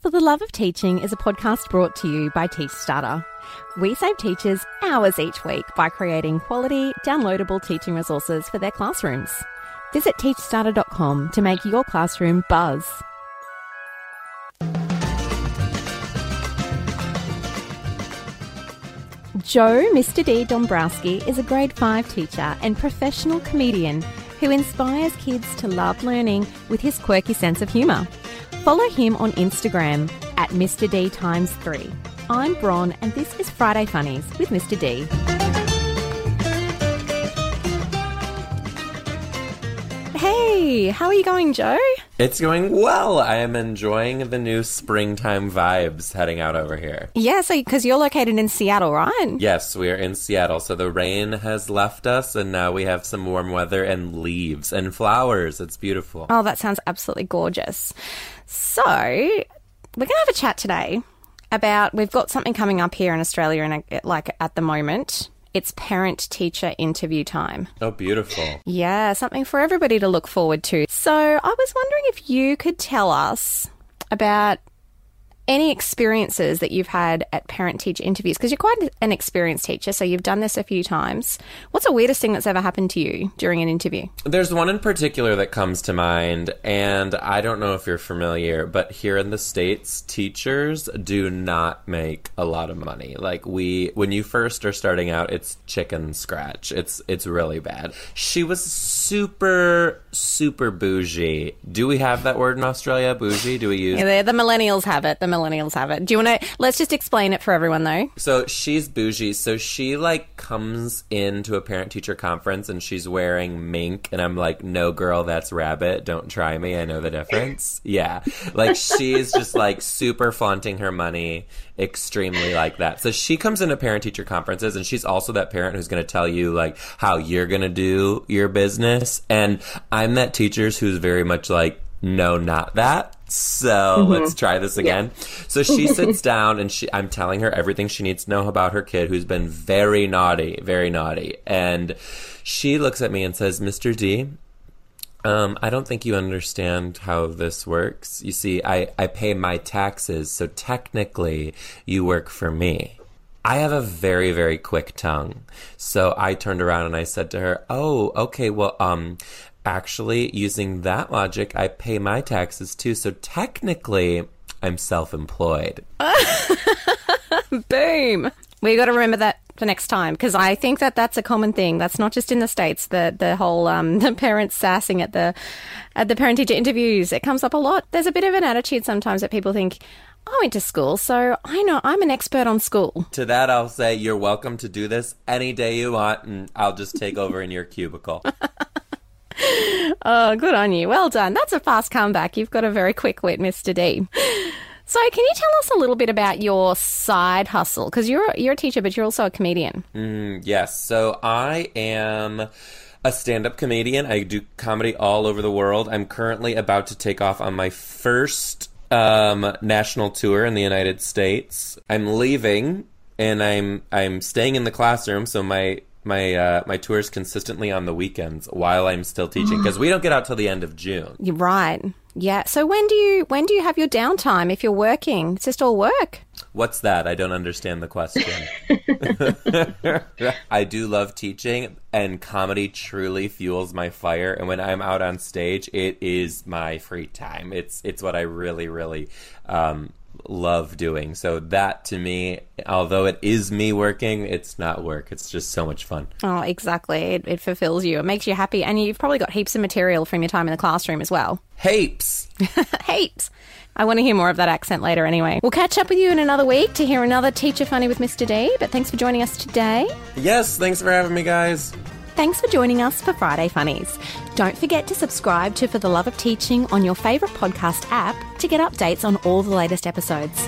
For the Love of Teaching is a podcast brought to you by Teach Starter. We save teachers hours each week by creating quality, downloadable teaching resources for their classrooms. Visit teachstarter.com to make your classroom buzz. Joe Mr. D. Dombrowski is a grade 5 teacher and professional comedian who inspires kids to love learning with his quirky sense of humour. Follow him on Instagram at Mr. D times 3. I'm Bron and this is Friday Funnies with Mr. D. Hey, how are you going, Joe? It's going well. I am enjoying the new springtime vibes heading out over here. Yeah, so because you're located in Seattle, right? Yes, we are in Seattle. So the rain has left us, and now we have some warm weather and leaves and flowers. It's beautiful. Oh, that sounds absolutely gorgeous. So, we're going to have a chat today about we've got something coming up here in Australia, and like at the moment, it's parent teacher interview time. Oh, beautiful. Yeah, something for everybody to look forward to. So, I was wondering if you could tell us about any experiences that you've had at parent teacher interviews because you're quite an experienced teacher so you've done this a few times. What's the weirdest thing that's ever happened to you during an interview? There's one in particular that comes to mind and i don't know if you're familiar but here in the states teachers do not make a lot of money. Like we when you first are starting out it's chicken scratch. It's it's really bad. She was super super bougie. Do we have that word in australia? Bougie? Do we use yeah, the millennials have it. The millennials have it. Do you want to? Let's just explain it for everyone though. So she's bougie. So she like comes into a parent teacher conference and she's wearing mink, and I'm like, no, girl, that's rabbit. Don't try me. I know the difference. yeah, like she's just like super flaunting her money, extremely like that. So she comes into parent teacher conferences, and she's also that parent who's going to tell you like how you're going to do your business. And I'm that teacher who's very much like, no, not that so mm-hmm. let's try this again. Yeah. So she sits down and she I'm telling her everything she needs to know about her kid who's been very naughty, very naughty. And she looks at me and says, "Mr. D, um, I don't think you understand how this works. You see, I, I pay my taxes, so technically you work for me. I have a very, very quick tongue. So I turned around and I said to her, Oh, okay, well, um, actually, using that logic, I pay my taxes too. So technically, I'm self employed. Boom. We got to remember that for next time because I think that that's a common thing. That's not just in the states. The the whole um, the parents sassing at the at the parent teacher interviews. It comes up a lot. There's a bit of an attitude sometimes that people think. I went to school, so I know I'm an expert on school. To that, I'll say you're welcome to do this any day you want, and I'll just take over in your cubicle. oh, good on you. Well done. That's a fast comeback. You've got a very quick wit, Mr. D. So, can you tell us a little bit about your side hustle? Because you're you're a teacher, but you're also a comedian. Mm, yes. So, I am a stand-up comedian. I do comedy all over the world. I'm currently about to take off on my first um, national tour in the United States. I'm leaving, and I'm I'm staying in the classroom. So my my uh, my tours consistently on the weekends while I'm still teaching because we don't get out till the end of June. You're right. Yeah. So when do you when do you have your downtime if you're working? It's just all work. What's that? I don't understand the question. I do love teaching and comedy truly fuels my fire and when I'm out on stage it is my free time. It's it's what I really really um, love doing. So that to me, although it is me working, it's not work. It's just so much fun. Oh, exactly. It, it fulfills you. It makes you happy. And you've probably got heaps of material from your time in the classroom as well. Heaps. heaps. I want to hear more of that accent later anyway. We'll catch up with you in another week to hear another Teacher Funny with Mr. D. But thanks for joining us today. Yes, thanks for having me, guys. Thanks for joining us for Friday Funnies. Don't forget to subscribe to For the Love of Teaching on your favourite podcast app to get updates on all the latest episodes.